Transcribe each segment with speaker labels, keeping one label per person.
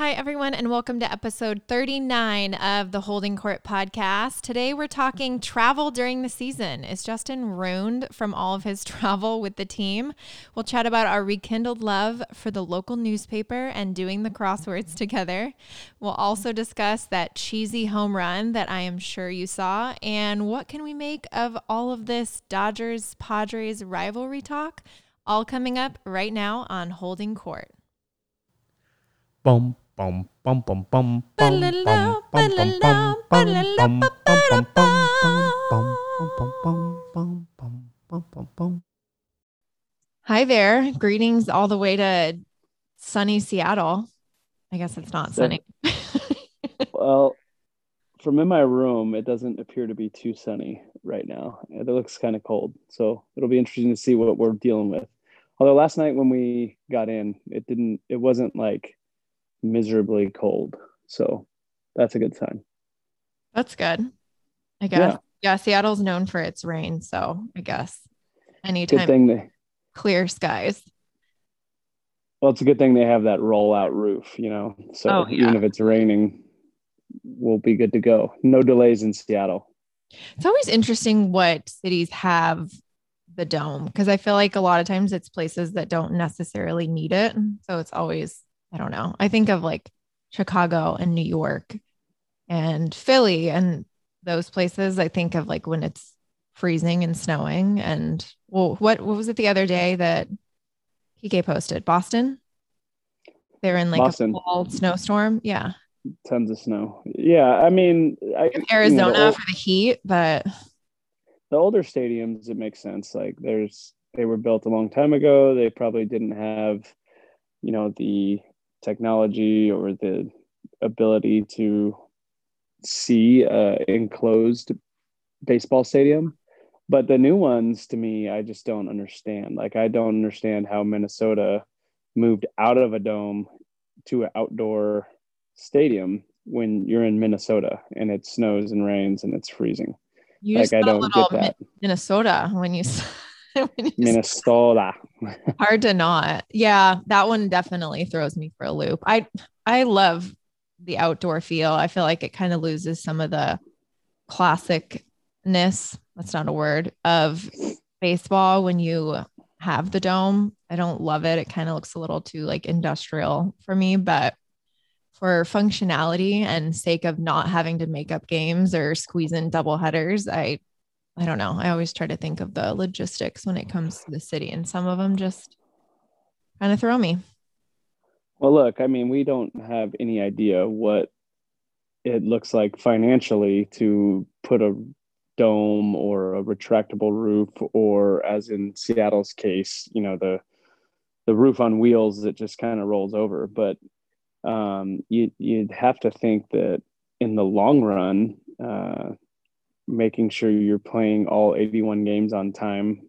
Speaker 1: Hi, everyone, and welcome to episode 39 of the Holding Court podcast. Today, we're talking travel during the season. Is Justin ruined from all of his travel with the team? We'll chat about our rekindled love for the local newspaper and doing the crosswords together. We'll also discuss that cheesy home run that I am sure you saw. And what can we make of all of this Dodgers Padres rivalry talk? All coming up right now on Holding Court.
Speaker 2: Bum bum bum bum bum bum bum bum bum bum bum bum bum bum bum bum bum bum
Speaker 1: Hi there. Greetings all the way to sunny Seattle. I guess it's not sunny.
Speaker 3: Well, from in my room, it doesn't appear to be too sunny right now. It looks kind of cold. So it'll be interesting to see what we're dealing with. Although last night when we got in, it didn't, it wasn't like miserably cold. So that's a good sign.
Speaker 1: That's good. I guess. Yeah. Seattle's known for its rain. So I guess
Speaker 3: Good
Speaker 1: anytime
Speaker 3: thing they,
Speaker 1: clear skies.
Speaker 3: well, it's a good thing they have that rollout roof, you know. So
Speaker 1: Oh,
Speaker 3: even if it's raining, we'll be good to go. No delays in Seattle.
Speaker 1: It's always interesting what cities have the dome because I feel like a lot of times it's places that don't necessarily need it. So it's always, I don't know. I think of like Chicago and New York and Philly and those places. I think of like when it's freezing and snowing. And well, what what was it the other day that PK posted? Boston? They're in like
Speaker 3: Boston.
Speaker 1: a fall snowstorm. Yeah.
Speaker 3: Tons of snow. Yeah, I mean, I, you know,
Speaker 1: Arizona for the heat, but
Speaker 3: the older stadiums it makes sense like there's they were built a long time ago they probably didn't have you know the technology or the ability to see a enclosed baseball stadium. But the new ones to me i just don't understand. Like i don't understand how minnesota moved out of a dome to an outdoor stadium when you're in minnesota and it snows and rains and it's freezing.
Speaker 1: You
Speaker 3: like i don't get that.
Speaker 1: Minnesota when you, s- when you
Speaker 3: Minnesota.
Speaker 1: hard to not. Yeah, that one definitely throws me for a loop. I I love the outdoor feel. I feel like it kind of loses some of the classicness, that's not a word, of baseball when you have the dome. I don't love it. It kind of looks a little too like industrial for me, but for functionality and sake of not having to make up games or squeeze in double headers, I I don't know. I always try to think of the logistics when it comes to the city, and some of them just kind of throw me.
Speaker 3: Well, look, I mean, we don't have any idea what it looks like financially to put a dome or a retractable roof, or as in Seattle's case, you know, the the roof on wheels that just kind of rolls over. But um, you you'd have to think that in the long run, uh, making sure you're playing all 81 games on time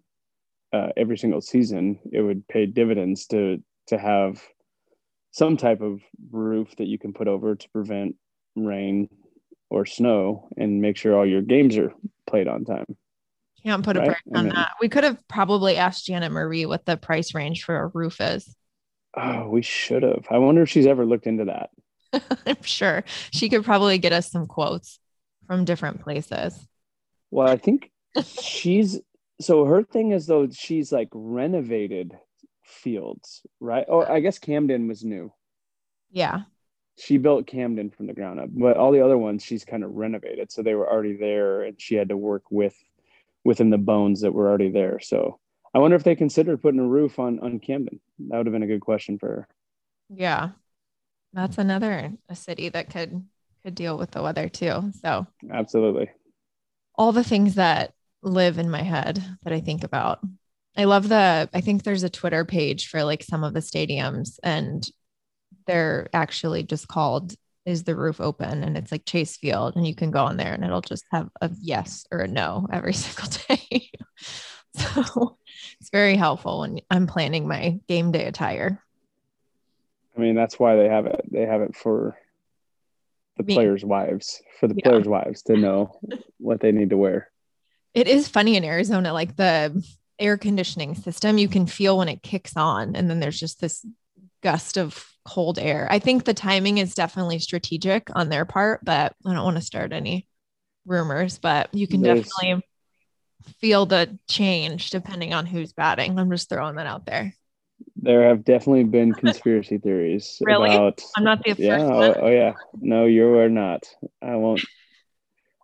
Speaker 3: uh, every single season, it would pay dividends to to have some type of roof that you can put over to prevent rain or snow and make sure all your games are played on time.
Speaker 1: Can't put a
Speaker 3: Right?
Speaker 1: price
Speaker 3: I
Speaker 1: on
Speaker 3: mean-
Speaker 1: that. We could have probably asked Janet Marie what the price range for a roof is.
Speaker 3: Oh, we should have. I wonder if she's ever looked into that.
Speaker 1: I'm sure she could probably get us some quotes from different places.
Speaker 3: Well, I think she's so her thing is though she's like renovated fields, right? Or I guess Camden was new.
Speaker 1: Yeah.
Speaker 3: She built Camden from the ground up, but all the other ones she's kind of renovated, so they were already there, and she had to work with within the bones that were already there. So I wonder if they considered putting a roof on on Camden. That would have been a good question for her.
Speaker 1: Yeah. That's another a city that could could deal with the weather too. So
Speaker 3: Absolutely.
Speaker 1: All the things that live in my head that I think about. I love the I think there's a Twitter page for like some of the stadiums and they're actually just called is the roof open and it's like Chase Field and you can go on there and it'll just have a yes or a no every single day. so it's very helpful when I'm planning my game day attire.
Speaker 3: I mean, that's why they have it. They have it for the
Speaker 1: Me.
Speaker 3: players' wives, for the
Speaker 1: Yeah.
Speaker 3: players' wives to know what they need to wear.
Speaker 1: It is funny in Arizona, like the air conditioning system, you can feel when it kicks on, and then there's just this gust of cold air. I think the timing is definitely strategic on their part, but I don't want to start any rumors, but you can
Speaker 3: There's-
Speaker 1: definitely feel the change depending on who's batting. I'm just throwing that out there.
Speaker 3: There have definitely been conspiracy theories
Speaker 1: Really?
Speaker 3: about
Speaker 1: I'm not the first
Speaker 3: yeah, oh, oh yeah. No, you are not. I won't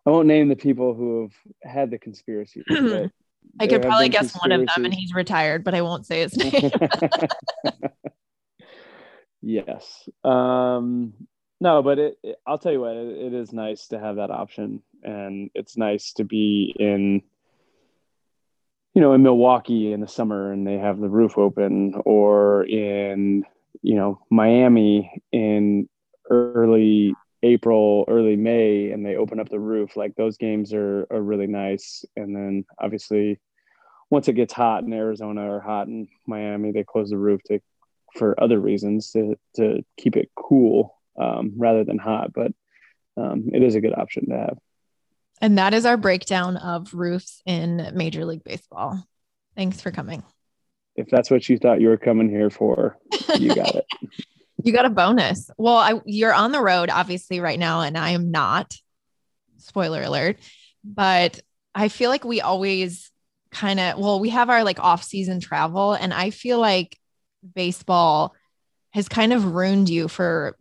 Speaker 3: I won't name the people who have had the conspiracy.
Speaker 1: I could probably guess one of them and he's retired, but I won't say his name.
Speaker 3: yes. Um no, but it, it- I'll tell you what, it, it is nice to have that option and it's nice to be in you know, in Milwaukee in the summer and they have the roof open or in, you know, Miami in early April, early May, and they open up the roof. Like those games are, are really nice. And then obviously once it gets hot in Arizona or hot in Miami, they close the roof to for other reasons to to keep it cool um, rather than hot. But um, it is a good option to have.
Speaker 1: And that is our breakdown of roofs in Major League Baseball. Thanks for coming.
Speaker 3: If that's what you thought you were coming here for, you got it.
Speaker 1: You got a bonus. Well, I, you're on the road, obviously, right now, and I am not. Spoiler alert. But I feel like we always kind of, well, we have our like off season travel, and I feel like baseball has kind of ruined you for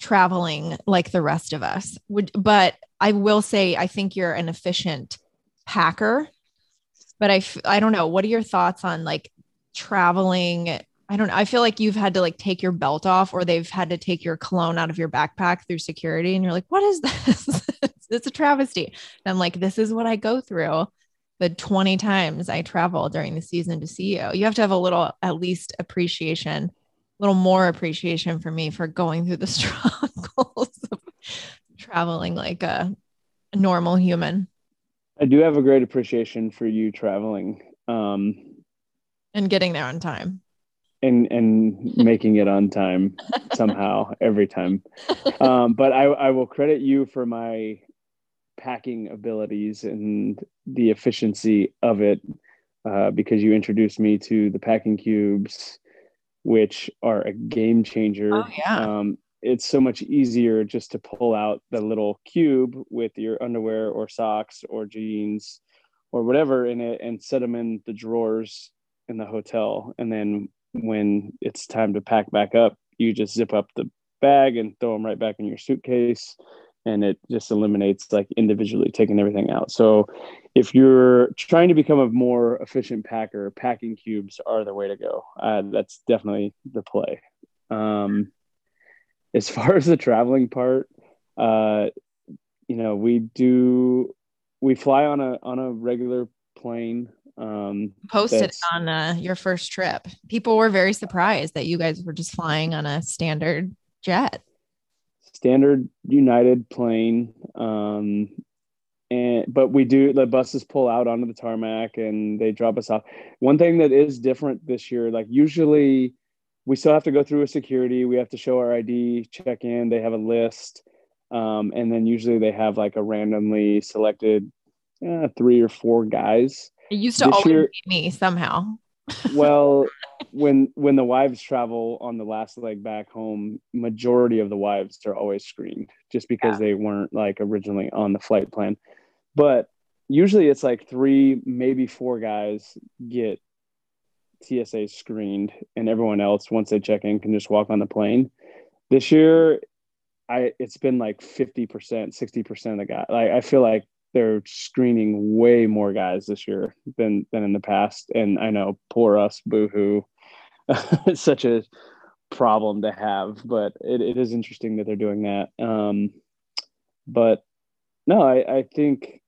Speaker 1: traveling like the rest of us. Would, but I will say, I think you're an efficient packer. But I, f- I don't know. What are your thoughts on like traveling I don't know. I feel like you've had to like take your belt off or they've had to take your cologne out of your backpack through security. And you're like, what is this? it's a travesty. And I'm like, this is what I go through the 20 times I travel during the season to see you. You have to have a little, at least appreciation, a little more appreciation for me for going through the struggles of traveling like a, a normal human
Speaker 3: I do have a great appreciation for you traveling um,
Speaker 1: and getting there on time.
Speaker 3: and and making it on time somehow every time. Um, but I, I will credit you for my packing abilities and the efficiency of it uh, because you introduced me to the packing cubes, which are a game changer.
Speaker 1: Oh, yeah.
Speaker 3: Um, it's so much easier just to pull out the little cube with your underwear or socks or jeans or whatever in it and set them in the drawers in the hotel. And then when it's time to pack back up, you just zip up the bag and throw them right back in your suitcase. And it just eliminates like individually taking everything out. So if you're trying to become a more efficient packer, packing cubes are the way to go. Uh, that's definitely the play. Um, as far as the traveling part, uh, you know, we do we fly on a on a regular plane. Um,
Speaker 1: posted on uh, your first trip. People were very surprised that you guys were just flying on a standard jet.
Speaker 3: standard United plane. Um, and but we do the buses pull out onto the tarmac and they drop us off. One thing that is different this year, like usually we still have to go through a security. We have to show our ID, check in. They have a list, um, and then usually they have like a randomly selected uh, three or four guys.
Speaker 1: It used to
Speaker 3: This
Speaker 1: always
Speaker 3: year-
Speaker 1: be me somehow.
Speaker 3: well when when the wives travel on the last leg back home majority of the wives are always screened just because they weren't like originally on the flight plan but usually it's like three maybe four guys get tsa screened and everyone else once they check in can just walk on the plane this year i it's been like 50% 60% of the guy like i feel like they're screening way more guys this year than than in the past. And I know, poor us, boohoo. it's such a problem to have, but it, it is interesting that they're doing that. Um, but no, I, I think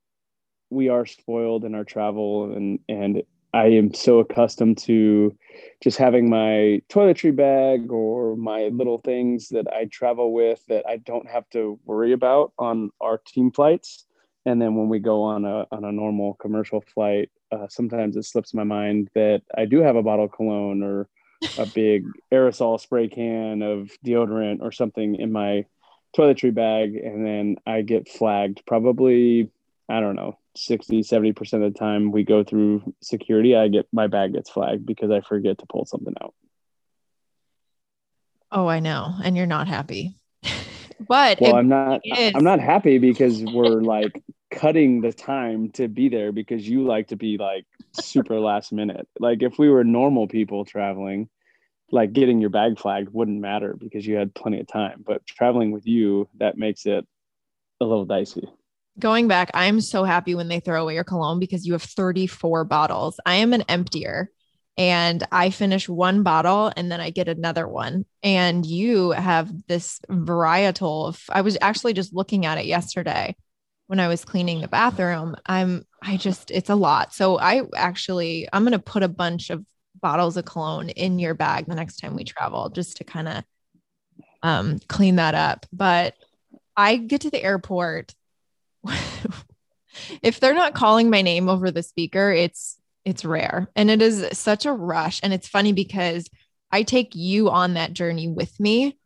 Speaker 3: we are spoiled in our travel, and and I am so accustomed to just having my toiletry bag or my little things that I travel with that I don't have to worry about on our team flights. And then when we go on a on a normal commercial flight uh, sometimes it slips my mind that i do have a bottle of cologne or a big aerosol spray can of deodorant or something in my toiletry bag. And then i get flagged probably i don't know 60 70% of the time we go through security i get my bag gets flagged because i forget to pull something out
Speaker 1: Oh, I know. And you're not happy. but
Speaker 3: Well, I'm not.
Speaker 1: is.
Speaker 3: I'm not happy because we're like cutting the time to be there because you like to be like super last minute. Like if we were normal people traveling, like getting your bag flagged wouldn't matter because you had plenty of time. But traveling with you, that makes it a little dicey.
Speaker 1: Going back, I'm so happy when they throw away your cologne because you have 34 bottles. I am an emptier and I finish one bottle and then I get another one. And you have this varietal of, I was actually just looking at it yesterday when I was cleaning the bathroom. I'm, I just, it's a lot. So I actually, I'm going to put a bunch of bottles of cologne in your bag the next time we travel just to kind of um, clean that up. But I get to the airport if they're not calling my name over the speaker, it's it's rare. And it is such a rush. And it's funny because I take you on that journey with me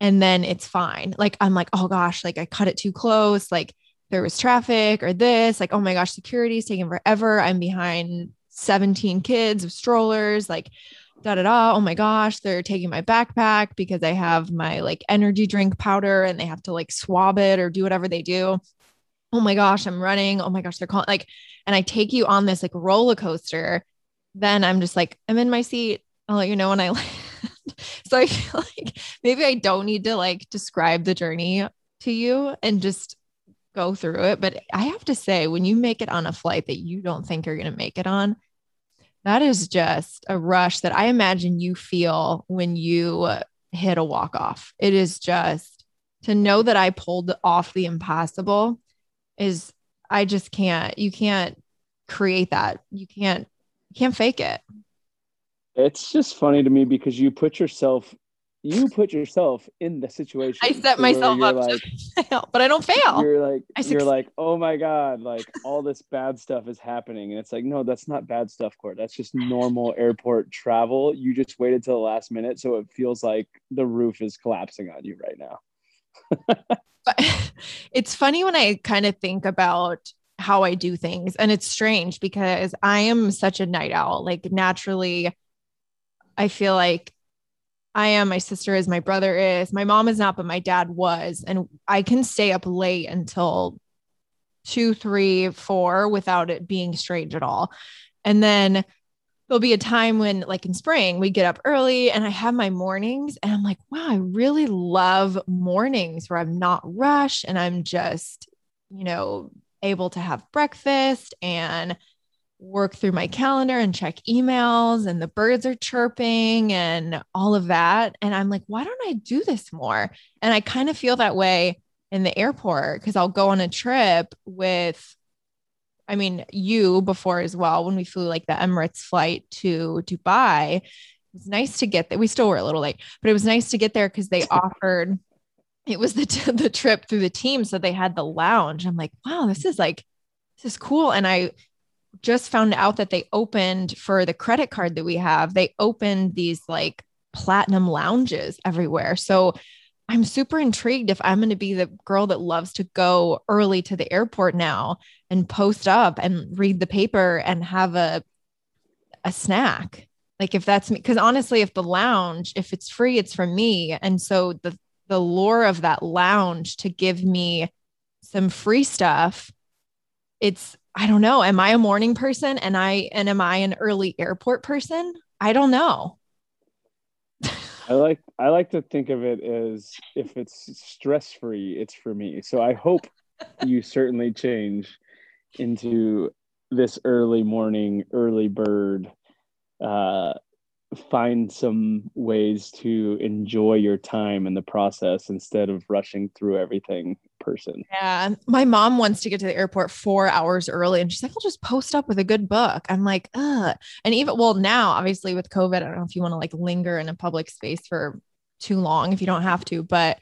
Speaker 1: and then it's fine. Like I'm like, oh gosh, like I cut it too close, like there was traffic or this, like, oh my gosh, security is taking forever. I'm behind 17 kids of strollers, like da da da. Oh my gosh, they're taking my backpack because I have my like energy drink powder and they have to like swab it or do whatever they do oh my gosh, I'm running. Oh my gosh, they're calling like, and I take you on this like roller coaster. Then I'm just like, I'm in my seat. I'll let you know when I land. so I feel like maybe I don't need to like describe the journey to you and just go through it. But I have to say, when you make it on a flight that you don't think you're going to make it on, that is just a rush that I imagine you feel when you hit a walk off. It is just to know that I pulled off the impossible is I just can't you can't create that. You can't you can't fake it.
Speaker 3: It's just funny to me because you put yourself, you put yourself in the situation.
Speaker 1: I set myself up
Speaker 3: Like,
Speaker 1: to fail, but I don't fail.
Speaker 3: you're like
Speaker 1: I
Speaker 3: you're like oh my god like all this bad stuff is happening and it's like no that's not bad stuff court that's just normal airport travel you just waited till the last minute so it feels like the roof is collapsing on you right now
Speaker 1: But it's funny when I kind of think about how I do things. And it's strange because I am such a night owl. Like, naturally, I feel like I am, my sister is, my brother is, my mom is not, but my dad was. And I can stay up late until two, three, four without it being strange at all. And then there'll be a time when, like in spring, we get up early and I have my mornings and I'm like, wow, I really love mornings where I'm not rushed and I'm just, you know, able to have breakfast and work through my calendar and check emails and the birds are chirping and all of that. And I'm like, why don't I do this more? And I kind of feel that way in the airport because I'll go on a trip with I mean, you before as well, when we flew like the Emirates flight to Dubai, it was nice to get there. We still were a little late, but it was nice to get there because they offered it was the, t- the trip through the team. So they had the lounge. I'm like, wow, this is like, this is cool. And I just found out that they opened for the credit card that we have, they opened these like platinum lounges everywhere. So I'm super intrigued if I'm going to be the girl that loves to go early to the airport now and post up and read the paper and have a a snack. Like if that's me cuz honestly if the lounge if it's free it's from me and so the the lure of that lounge to give me some free stuff it's I don't know am I a morning person and I and am I an early airport person? I don't know.
Speaker 3: I like I like to think of it as if it's stress free, it's for me. So I hope you certainly change into this early morning, early bird. Uh, find some ways to enjoy your time in the process instead of rushing through everything person.
Speaker 1: Yeah. My mom wants to get to the airport four hours early and she's like, I'll just post up with a good book. I'm like, ugh. And even, well, now, obviously with COVID, I don't know if you want to like linger in a public space for too long if you don't have to, but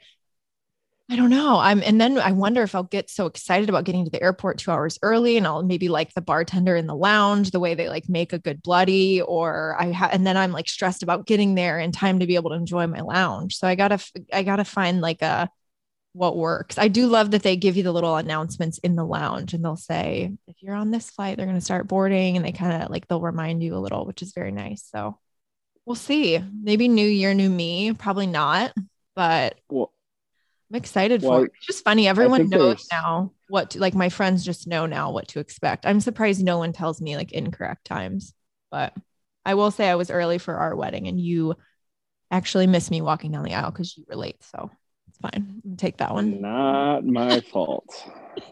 Speaker 1: I don't know. I'm, and then I wonder if I'll get so excited about getting to the airport two hours early and I'll maybe like the bartender in the lounge, the way they like make a good bloody, or I have, and then I'm like stressed about getting there in time to be able to enjoy my lounge. So I gotta, I gotta find like a, what works. I do love that they give you the little announcements in the lounge and they'll say, if you're on this flight, they're going to start boarding and they kind of like, they'll remind you a little, which is very nice. So We'll see. Maybe new year, new me. Probably not, but
Speaker 3: Well,
Speaker 1: I'm excited
Speaker 3: Well,
Speaker 1: for it. It's just funny. Everyone knows now what to, like my friends just know now what to expect. I'm surprised no one tells me like incorrect times, but I will say I was early for our wedding and you actually missed me walking down the aisle because you were late. So fine. Take that one.
Speaker 3: Not my fault.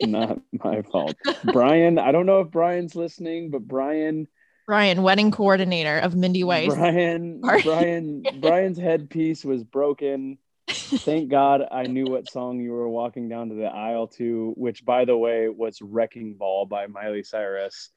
Speaker 3: Not my fault. Brian, I don't know if Brian's listening, but Brian,
Speaker 1: Brian, wedding coordinator of Mindy Weiss.
Speaker 3: Brian. Brian, Brian's headpiece was broken. Thank God I knew what song you were walking down to the aisle to, which, by the way, was Wrecking Ball by Miley Cyrus.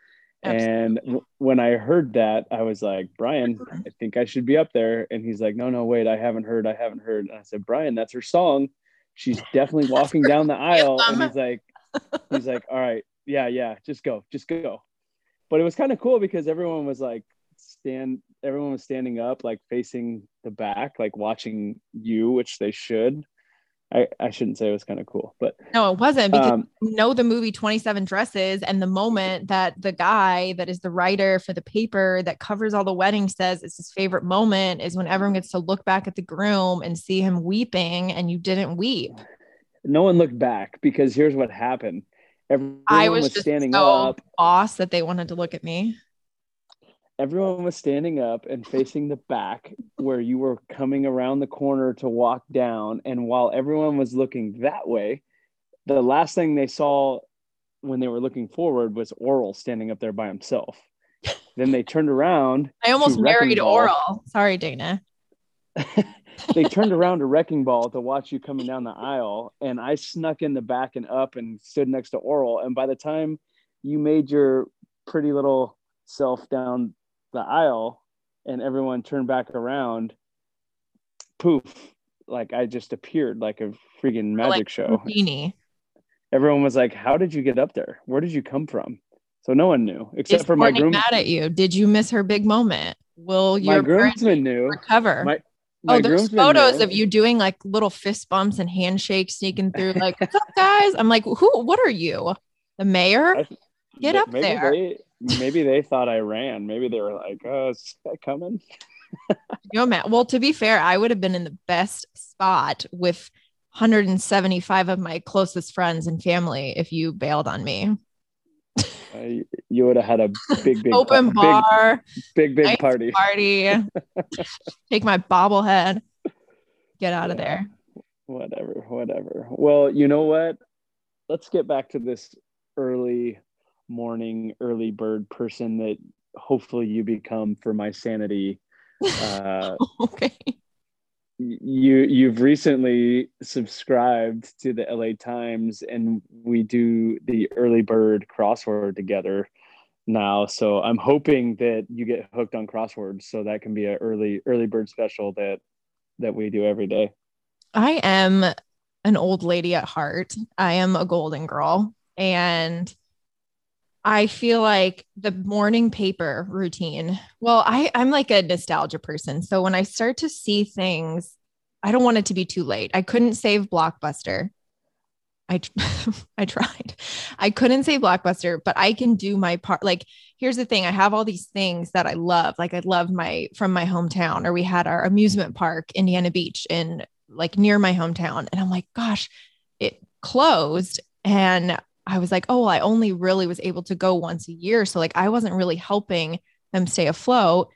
Speaker 3: And w- when I heard that, I was like, Brian, I think I should be up there. And he's like, No, no, wait, I haven't heard. I haven't heard. And I said, Brian, that's her song. She's definitely walking down the aisle. And he's like, He's like, All right, yeah, yeah, just go, just go. But it was kind of cool because everyone was like, stand, everyone was standing up, like facing the back, like watching you, which they should. I, I shouldn't say it was kind of cool, but
Speaker 1: No, it wasn't because
Speaker 3: um,
Speaker 1: you know the movie 27 Dresses and the moment that the guy that is the writer for the paper that covers all the weddings says it's his favorite moment is when everyone gets to look back at the groom and see him weeping and you didn't weep.
Speaker 3: no one looked back because here's what happened. Everyone
Speaker 1: I
Speaker 3: was,
Speaker 1: was,
Speaker 3: standing
Speaker 1: so
Speaker 3: up.
Speaker 1: boss that they wanted to look at me.
Speaker 3: Everyone was standing up and facing the back where you were coming around the corner to walk down. And while everyone was looking that way, the last thing they saw when they were looking forward was Oral standing up there by himself. then they turned around.
Speaker 1: I almost married
Speaker 3: Ball.
Speaker 1: Oral. Sorry, Dana.
Speaker 3: they turned around to Wrecking Ball to watch you coming down the aisle, and I snuck in the back and up and stood next to Oral. And by the time you made your pretty little self down the aisle, and everyone turned back around, poof! Like I just appeared like a freaking magic
Speaker 1: Like
Speaker 3: show.
Speaker 1: Houdini.
Speaker 3: Everyone was like, "How did you get up there? Where did you come from?" So no one knew except
Speaker 1: Is
Speaker 3: for my groom.
Speaker 1: mad at you? Did you miss her big moment? Will your
Speaker 3: groomsman knew.
Speaker 1: recover?
Speaker 3: My, oh, my
Speaker 1: oh, there's photos
Speaker 3: knew.
Speaker 1: of you doing like little fist bumps and handshakes sneaking through, like, what's up, guys? I'm like, who, what are you? The mayor? Get up
Speaker 3: maybe
Speaker 1: there.
Speaker 3: They, maybe they thought I ran. Maybe they were like, "Oh, is that coming?"
Speaker 1: No, man. Well, to be fair, I would have been in the best spot with 175 of my closest friends and family if you bailed on me.
Speaker 3: Uh, you would have had a big, big,
Speaker 1: Open bar,
Speaker 3: big, big, big
Speaker 1: nice
Speaker 3: party.
Speaker 1: party, take my bobblehead, get out of there.
Speaker 3: Whatever, whatever. Well, you know what? Let's get back to this early morning, early bird person that hopefully you become for my sanity. Uh,
Speaker 1: Okay.
Speaker 3: you you've recently subscribed to the LA Times and we do the early bird crossword together now so I'm hoping that you get hooked on crosswords so that can be a early early bird special that that we do every day
Speaker 1: I am an old lady at heart. I am a golden girl. And I feel like the morning paper routine. Well, I, I'm like a nostalgia person. So when I start to see things, I don't want it to be too late. I couldn't save Blockbuster. I I tried. I couldn't save Blockbuster, but I can do my part. Like, here's the thing: I have all these things that I love. Like, I love my from my hometown, or we had our amusement park, Indiana Beach, in like near my hometown, and I'm like, gosh, it closed, and I was like, oh, well, I only really was able to go once a year, so like I wasn't really helping them stay afloat.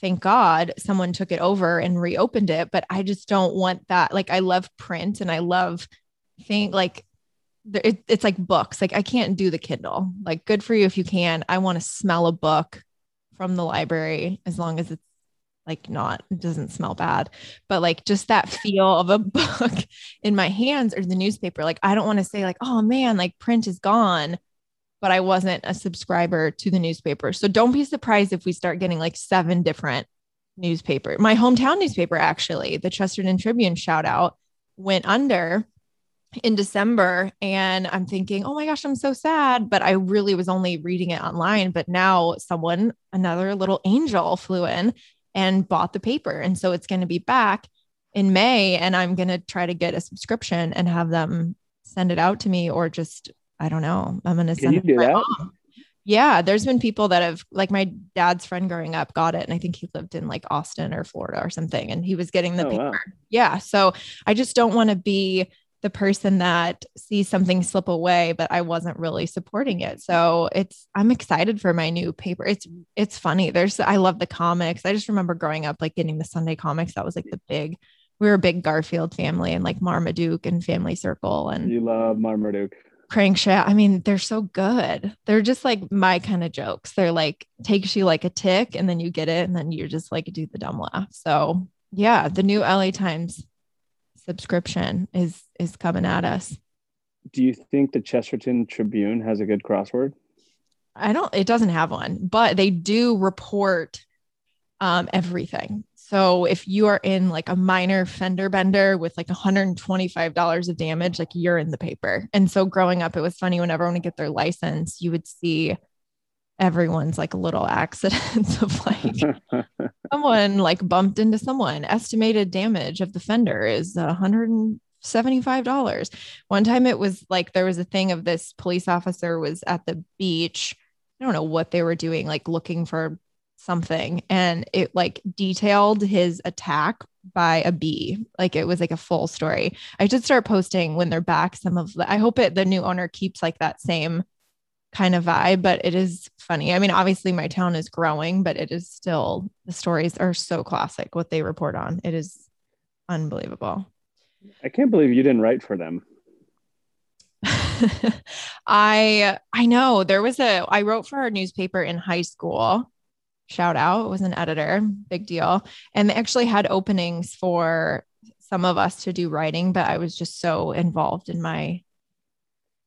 Speaker 1: Thank God someone took it over and reopened it, but I just don't want that. Like, I love print and I love think like it, it's like books. Like I can't do the Kindle. Like good for you if you can. I want to smell a book from the library as long as it's like not it doesn't smell bad. But like just that feel of a book in my hands or the newspaper. Like I don't want to say like, oh man, like print is gone. But I wasn't a subscriber to the newspaper. So don't be surprised if we start getting like seven different newspaper. My hometown newspaper, actually, the Chesterton Tribune shout out, went under in December and I'm thinking, oh my gosh, I'm so sad. But I really was only reading it online. But now someone, another little angel flew in and bought the paper. And so it's going to be back in May. And I'm going to try to get a subscription and have them send it out to me or just, I don't know. I'm going to
Speaker 3: Can
Speaker 1: send
Speaker 3: you
Speaker 1: it to
Speaker 3: do that?
Speaker 1: mom. Yeah, there's been people that have like my dad's friend growing up got it and I think he lived in like Austin or Florida or something and he was getting the
Speaker 3: Oh,
Speaker 1: paper.
Speaker 3: wow.
Speaker 1: Yeah, so I just don't want to be the person that sees something slip away but I wasn't really supporting it. So it's I'm excited for my new paper. It's it's funny. There's I love the comics. I just remember growing up like getting the Sunday comics. That was like the big we were a big Garfield family and like Marmaduke and Family Circle and
Speaker 3: You love Marmaduke.
Speaker 1: Crankshaft. I mean, they're so good. They're just like my kind of jokes. They're like takes you like a tick and then you get it and then you're just like do the dumb laugh. So yeah, the new LA Times subscription is is coming at us.
Speaker 3: Do you think the Chesterton Tribune has a good crossword?
Speaker 1: I don't it doesn't have one, but they do report um everything. So if you are in like a minor fender bender with like $125 of damage, like you're in the paper. And so growing up, it was funny when everyone would get their license, you would see everyone's like little accidents of like someone like bumped into someone. Estimated damage of the fender is $175. One time it was like there was a thing of this police officer was at the beach. I don't know what they were doing, like looking for something. And it like detailed his attack by a bee. Like it was like a full story. I should start posting when they're back some of the I hope it the new owner keeps like that same kind of vibe, but it is funny. I mean, obviously my town is growing, but it is still the stories are so classic what they report on. It is unbelievable.
Speaker 3: I can't believe you didn't write for them.
Speaker 1: I I know there was a I wrote for our newspaper in high school. Shout out, It was an editor, big deal. And they actually had openings for some of us to do writing, but I was just so involved in my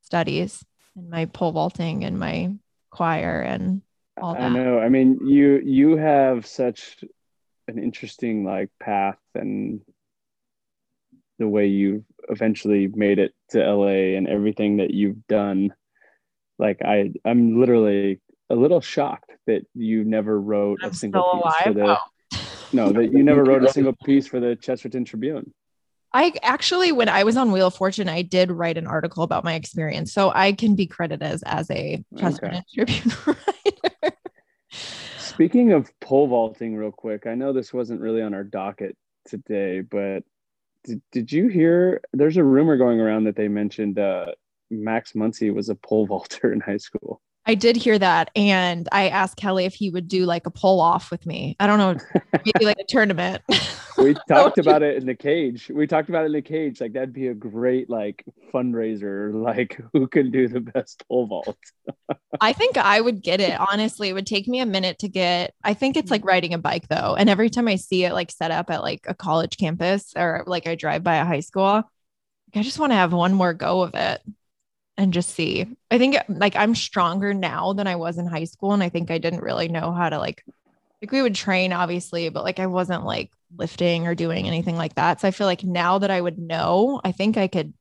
Speaker 1: studies and my pole vaulting and my choir and all that.
Speaker 3: I know. I mean, you you have such an interesting like path and the way you've eventually made it to LA and everything that you've done. Like I I'm literally a little shocked that you never wrote a
Speaker 1: I'm
Speaker 3: single
Speaker 1: still
Speaker 3: piece for the
Speaker 1: Oh.
Speaker 3: no that you never wrote a single piece for the Chesterton Tribune.
Speaker 1: I actually, when I was on Wheel of Fortune, I did write an article about my experience. So I can be credited as, as a Chesterton Tribune writer.
Speaker 3: Speaking of pole vaulting, real quick, I know this wasn't really on our docket today, but did, did you hear? There's a rumor going around that they mentioned uh, Max Muncy was a pole vaulter in high school.
Speaker 1: I did hear that. And I asked Kelly if he would do like a pull off with me. I don't know, maybe like a tournament.
Speaker 3: We talked about it in the cage. We talked about it in the cage. Like that'd be a great like fundraiser. Like who can do the best pole vault?
Speaker 1: I think I would get it. Honestly, it would take me a minute to get. I think it's like riding a bike though. And every time I see it like set up at like a college campus or like I drive by a high school, I just want to have one more go of it and just see. I think like I'm stronger now than I was in high school. And I think I didn't really know how to like, like we would train obviously, but like I wasn't like lifting or doing anything like that. So I feel like now that I would know, I think I could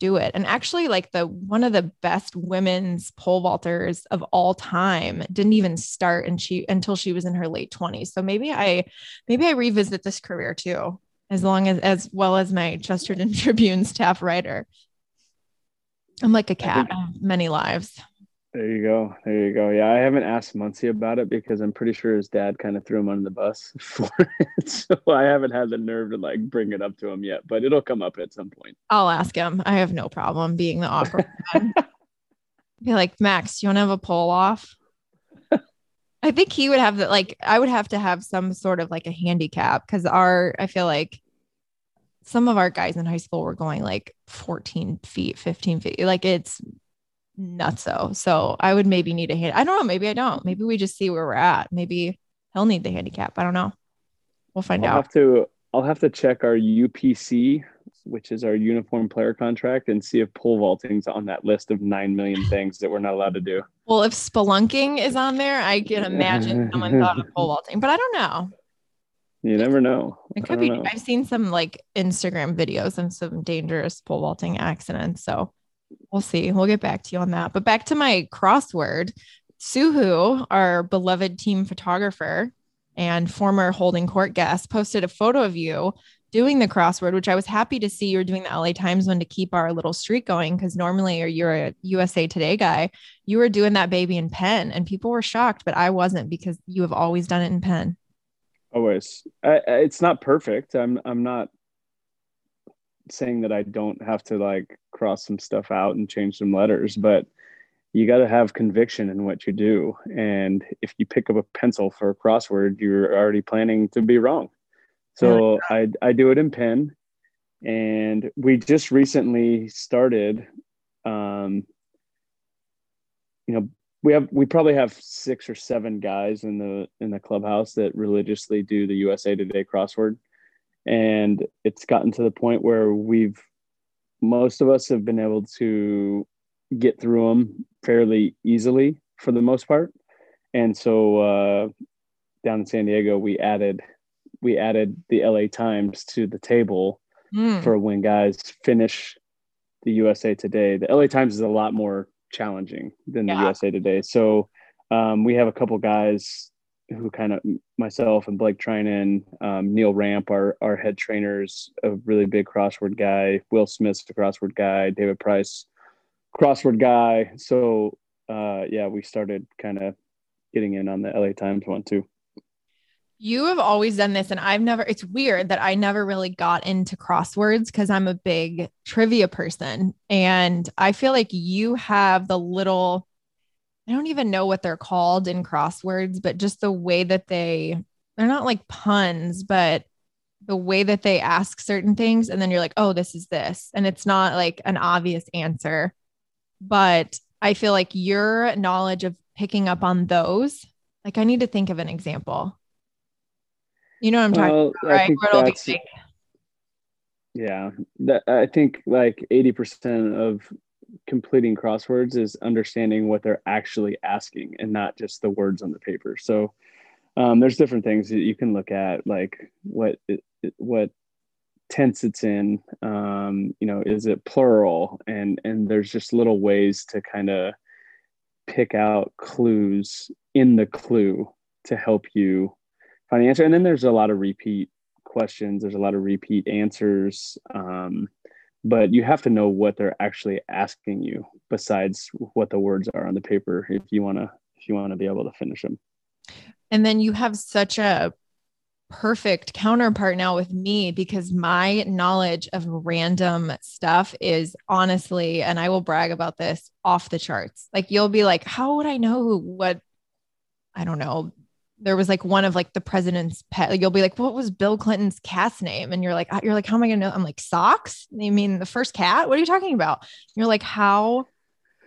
Speaker 1: do it. And actually, like the one of the best women's pole vaulters of all time didn't even start and she until she was in her late 20s. So maybe I maybe I revisit this career too, as long as as well as my Chesterton Tribune staff writer. I'm like a cat,
Speaker 3: think-
Speaker 1: I have many lives.
Speaker 3: There you go. There you go. Yeah, I haven't asked Muncy about it because I'm pretty sure his dad kind of threw him under the bus for it. So I haven't had the nerve to like bring it up to him yet, but it'll come up at some point.
Speaker 1: I'll ask him. I have no problem being the awkward one. Be like, Max, you want to have a pull off? I think he would have that. Like, I would have to have some sort of like a handicap because our, I feel like some of our guys in high school were going like 14 feet, 15 feet. Like, it's nuts. So, so I would maybe need a hand. I don't know. Maybe I don't. Maybe we just see where we're at. Maybe he'll need the handicap. I don't know. We'll find
Speaker 3: I'll
Speaker 1: out.
Speaker 3: have to I'll have to check our UPC, which is our uniform player contract, and see if pole vaulting's on that list of nine million things that we're not allowed to do.
Speaker 1: Well, if spelunking is on there, I can imagine someone thought of pole vaulting, but I don't know.
Speaker 3: You never know.
Speaker 1: It could be.
Speaker 3: Know.
Speaker 1: I've seen some like Instagram videos and some dangerous pole vaulting accidents. So we'll see. We'll get back to you on that. But back to my crossword. SooHoo, our beloved team photographer and former holding court guest, posted a photo of you doing the crossword, which I was happy to see you were doing the LA Times one to keep our little streak going. Cause normally you're a USA Today guy. You were doing that baby in pen and people were shocked, but I wasn't because you have always done it in pen.
Speaker 3: Always. I, I- it's not perfect. I'm I'm not saying that I don't have to like cross some stuff out and change some letters, but you got to have conviction in what you do. And if you pick up a pencil for a crossword, you're already planning to be wrong. So I I do it in pen, and we just recently started. Um, you know, we have we probably have six or seven guys in the in the clubhouse that religiously do the USA Today crossword, and it's gotten to the point where we've most of us have been able to get through them fairly easily for the most part, and so uh, down in San Diego we added we added the LA Times to the table
Speaker 1: Mm.
Speaker 3: for when guys finish the USA Today. The LA Times is a lot more challenging than the USA Today. So um, we have a couple guys who kind of myself and Blake Treinen, um, Neil Rampe, our our head trainers, a really big crossword guy. Will Smith's a crossword guy. David Price, crossword guy. So uh, yeah, we started kind of getting in on the LA Times one too.
Speaker 1: You have always done this, and I've never, it's weird that I never really got into crosswords because I'm a big trivia person. And I feel like you have the little, I don't even know what they're called in crosswords, but just the way that they, they're not like puns, but the way that they ask certain things. And then you're like, oh, this is this. And it's not like an obvious answer. But I feel like your knowledge of picking up on those, like I need to think of an example. You know what I'm talking
Speaker 3: Well,
Speaker 1: about, right? Where it'll be like,
Speaker 3: yeah. That I think like eighty percent of completing crosswords is understanding what they're actually asking and not just the words on the paper. So um, there's different things that you can look at, like what what tense it's in. Um, you know, is it plural? And and there's just little ways to kind of pick out clues in the clue to help you answer. And then there's a lot of repeat questions. There's a lot of repeat answers. Um, but you have to know what they're actually asking you besides what the words are on the paper if you want to if you want to be able to finish them
Speaker 1: and then you have such a perfect counterpart now with me because my knowledge of random stuff is honestly, and I will brag about this off the charts. Like you'll be like, how would I know what? I don't know. There was like one of like the president's pet. Like, you'll be like, what was Bill Clinton's cat's name? And you're like, you're like, how am I gonna know? I'm like, socks. You mean the first cat? What are you talking about? You're like, how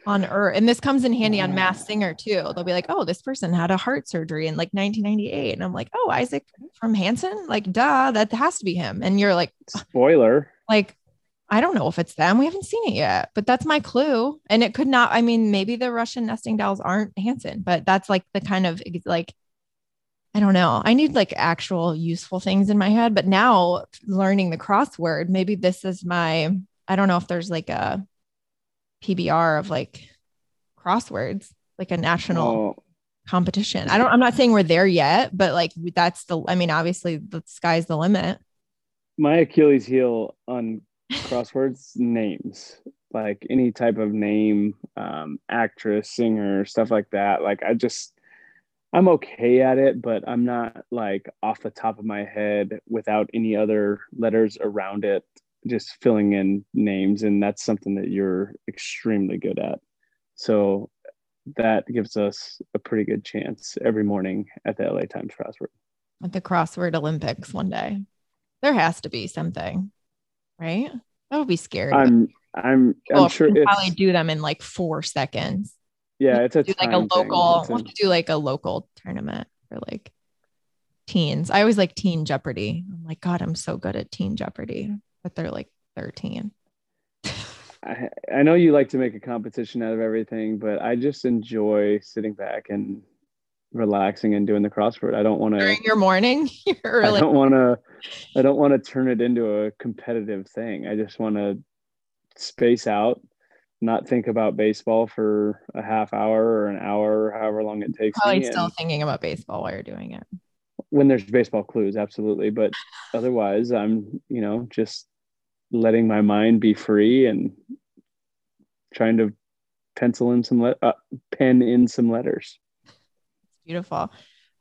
Speaker 1: on earth? And this comes in handy on Masked Singer too. They'll be like, oh, this person had a heart surgery in like 1998, and I'm like, oh, Isaac from Hanson, like, duh, that has to be him. And you're like,
Speaker 3: spoiler
Speaker 1: like I don't know if it's them. We haven't seen it yet, but that's my clue. And it could not, I mean, maybe the Russian nesting dolls aren't Hanson, but that's like the kind of like, I don't know. I need like actual useful things in my head. But now learning the crossword, maybe this is my, I don't know if there's like a PBR of like crosswords, like a national
Speaker 3: oh,
Speaker 1: competition. I don't, I'm not saying we're there yet, but like that's the, I mean, obviously the sky's the limit.
Speaker 3: my achilles heel on crosswords names like any type of name um, actress singer stuff like that like i just i'm okay at it but i'm not like off the top of my head without any other letters around it just filling in names and that's something that you're extremely good at so that gives us a pretty good chance every morning at the la times crossword
Speaker 1: at the crossword Olympics one day. There has to be something, right? That would be scary.
Speaker 3: i'm i'm
Speaker 1: Well,
Speaker 3: i'm sure
Speaker 1: probably do them in like four seconds.
Speaker 3: Yeah it's a
Speaker 1: Do like a local.
Speaker 3: It's a-
Speaker 1: We'll have to do like a local tournament for like teens. I always like Teen Jeopardy. I'm like, God, I'm so good at Teen Jeopardy, but they're like 13.
Speaker 3: I, I know you like to make a competition out of everything, but I just enjoy sitting back and relaxing and doing the crossword. I don't want to.
Speaker 1: During your morning, you're
Speaker 3: I don't want to. I don't want to turn it into a competitive thing. I just want to space out, not think about baseball for a half hour or an hour, or however long it takes
Speaker 1: Probably still
Speaker 3: and-
Speaker 1: thinking about baseball while you're doing it.
Speaker 3: when there's baseball clues, absolutely. But otherwise, I'm you know just letting my mind be free and trying to pencil in some le- uh, pen in some letters.
Speaker 1: Beautiful.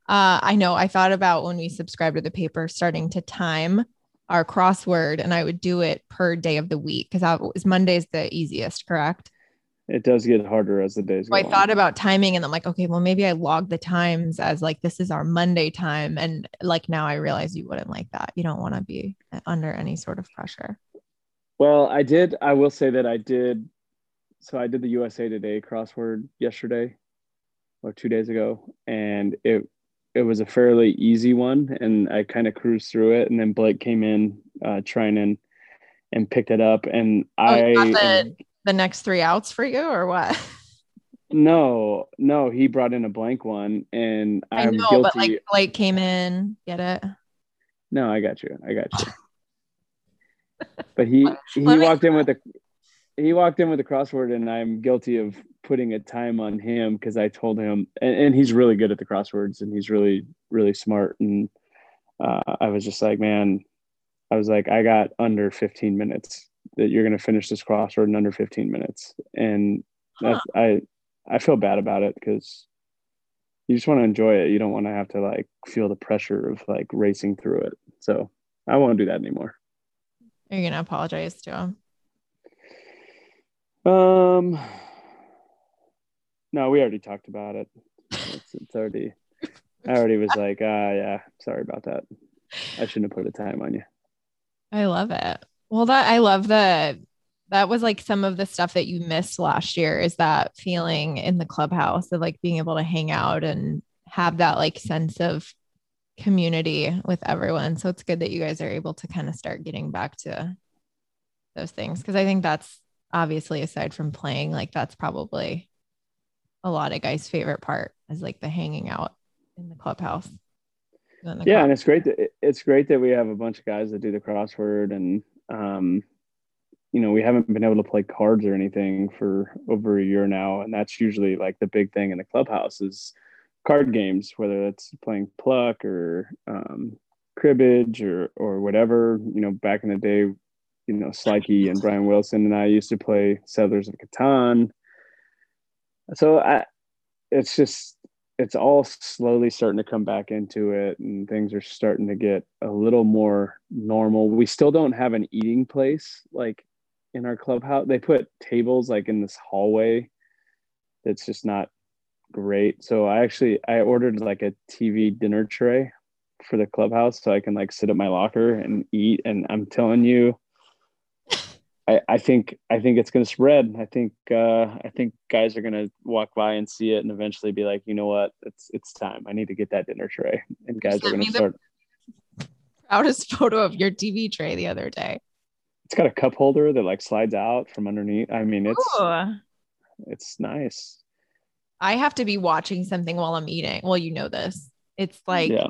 Speaker 1: Uh, I know I thought about when we subscribed to the paper starting to time our crossword and I would do it per day of the week because that was Monday's the easiest, correct?
Speaker 3: It does get harder as the days
Speaker 1: So
Speaker 3: go
Speaker 1: I
Speaker 3: on.
Speaker 1: thought about timing and I'm like, okay, well, maybe I log the times as like this is our Monday time. And like now I realize you wouldn't like that. You don't want to be under any sort of pressure.
Speaker 3: Well, I did. I will say that I did. So I did the USA Today crossword yesterday or two days ago, and it it was a fairly easy one, and I kind of cruised through it, and then Blake came in uh, trying and and picked it up, and
Speaker 1: Oh,
Speaker 3: I
Speaker 1: the, the next three outs for you or what?
Speaker 3: no no he brought in a blank one, and
Speaker 1: I
Speaker 3: I'm
Speaker 1: know,
Speaker 3: guilty.
Speaker 1: but like Blake came in, get it?
Speaker 3: No, I got you. I got you. but he he walked in with a he walked in with a crossword, and I'm guilty of putting a time on him because I told him, and, and he's really good at the crosswords, and he's really really smart. And uh, I was just like, man, I was like, I got under 15 minutes that you're gonna finish this crossword in under 15 minutes, and that's I I feel bad about it because you just want to enjoy it. You don't want to have to like feel the pressure of like racing through it. So I won't do that anymore.
Speaker 1: You're you gonna apologize to him?
Speaker 3: Um, no, we already talked about it. It's, it's already, I already was like, ah, yeah, sorry about that. I shouldn't have put a time on you.
Speaker 1: I love it. Well, that I love the that was like some of the stuff that you missed last year is that feeling in the clubhouse of like being able to hang out and have that like sense of community with everyone. So it's good that you guys are able to kind of start getting back to those things because I think that's obviously aside from playing, like that's probably a lot of guys' favorite part is like the hanging out in the clubhouse. In the
Speaker 3: Yeah,
Speaker 1: club.
Speaker 3: and it's great that it's great that we have a bunch of guys that do the crossword, and um, you know, we haven't been able to play cards or anything for over a year now, and that's usually like the big thing in the clubhouse is card games, whether that's playing pluck or um, cribbage or or whatever. You know, back in the day, you know, Slikey and Brian Wilson and I used to play Settlers of Catan. So I, it's just it's all slowly starting to come back into it and things are starting to get a little more normal. We still don't have an eating place like in our clubhouse. They put tables like in this hallway that's just not great. So I actually I ordered like a TV dinner tray for the clubhouse so I can like sit at my locker and eat and I'm telling you I, I think I think it's going to spread. I think uh, I think guys are going to walk by and see it and eventually be like, you know what, it's it's time. I need to get that dinner tray, and guys are going to start.
Speaker 1: proudest photo of your TV tray the other day.
Speaker 3: It's got a cup holder that like slides out from underneath. I mean, it's
Speaker 1: Ooh.
Speaker 3: it's nice.
Speaker 1: I have to be watching something while I'm eating. Well, you know this. It's like
Speaker 3: yeah,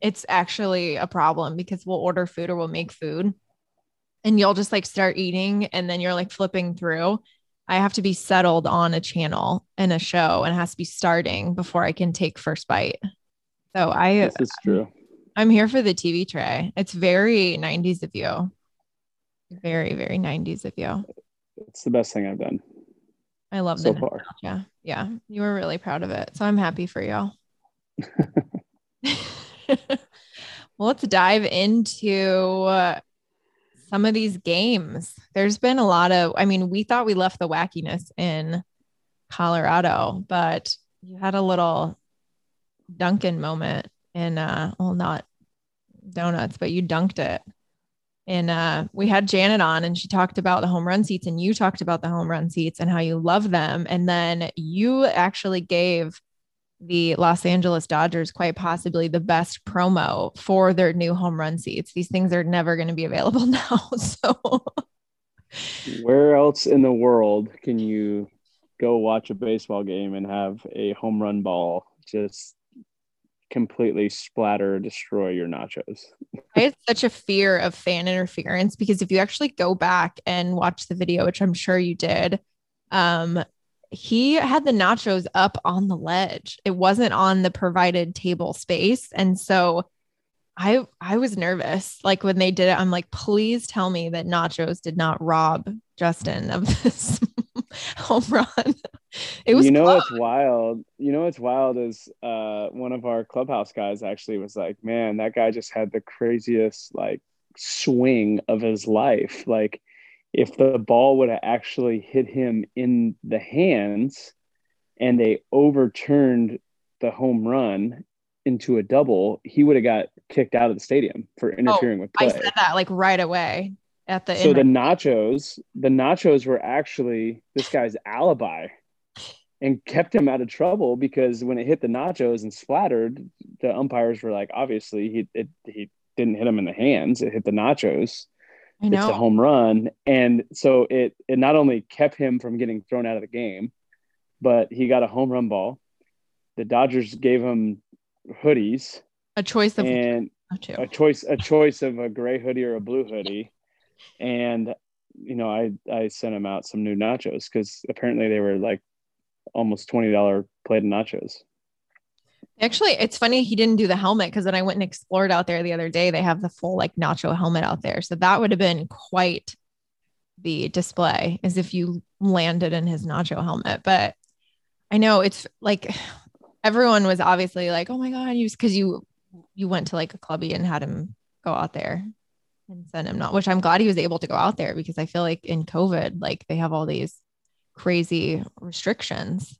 Speaker 1: it's actually a problem because we'll order food or we'll make food and you'll just like start eating and then you're like flipping through. I have to be settled on a channel and a show and it has to be starting before I can take first bite. So I
Speaker 3: this is true.
Speaker 1: I'm here for the TV tray. It's very 90s of you. Very, very 90s of you.
Speaker 3: It's the best thing I've done
Speaker 1: I love
Speaker 3: so
Speaker 1: the
Speaker 3: far.
Speaker 1: Yeah. Yeah. You were really proud of it. So I'm happy for you. well, let's dive into uh, some of these games. There's been a lot of, I mean, we thought we left the wackiness in Colorado, but you had a little Duncan moment in, uh, well, not donuts, but you dunked it. And uh, we had Janet on, and she talked about the home run seats, and you talked about the home run seats and how you love them. And then you actually gave the Los Angeles Dodgers quite possibly the best promo for their new home run seats. These things are never going to be available now. So
Speaker 3: Where else in the world can you go watch a baseball game and have a home run ball just completely splatter destroy your nachos?
Speaker 1: I had such a fear of fan interference because if you actually go back and watch the video, which I'm sure you did, um, he had the nachos up on the ledge. It wasn't on the provided table space. And so I I was nervous. Like when they did it, I'm like, please tell me that nachos did not rob Justin of this home run. It was
Speaker 3: you know
Speaker 1: close.
Speaker 3: what's wild you know what's wild is uh one of our clubhouse guys actually was like man that guy just had the craziest like swing of his life like if the ball would have actually hit him in the hands and they overturned the home run into a double he would have got kicked out of the stadium for oh, interfering with
Speaker 1: Oh, I said that like right away at the
Speaker 3: so the nachos the nachos were actually this guy's alibi and kept him out of trouble because when it hit the nachos and splattered the umpires were like obviously he it, he didn't hit him in the hands it hit the nachos it's a home run. And so it it not only kept him from getting thrown out of the game but he got a home run ball. The dodgers gave him hoodies.
Speaker 1: A choice of
Speaker 3: and
Speaker 1: oh,
Speaker 3: a choice a choice of a gray hoodie or a blue hoodie. And you know i i sent him out some new nachos because apparently they were like almost $20 plate of nachos
Speaker 1: Actually, it's funny he didn't do the helmet because then I went and explored out there the other day, they have the full like nacho helmet out there. So that would have been quite the display as if you landed in his nacho helmet. But I know it's like everyone was obviously like, oh my God, you because you you went to like a clubby and had him go out there and send him not, which I'm glad he was able to go out there because I feel like in COVID, like they have all these crazy restrictions.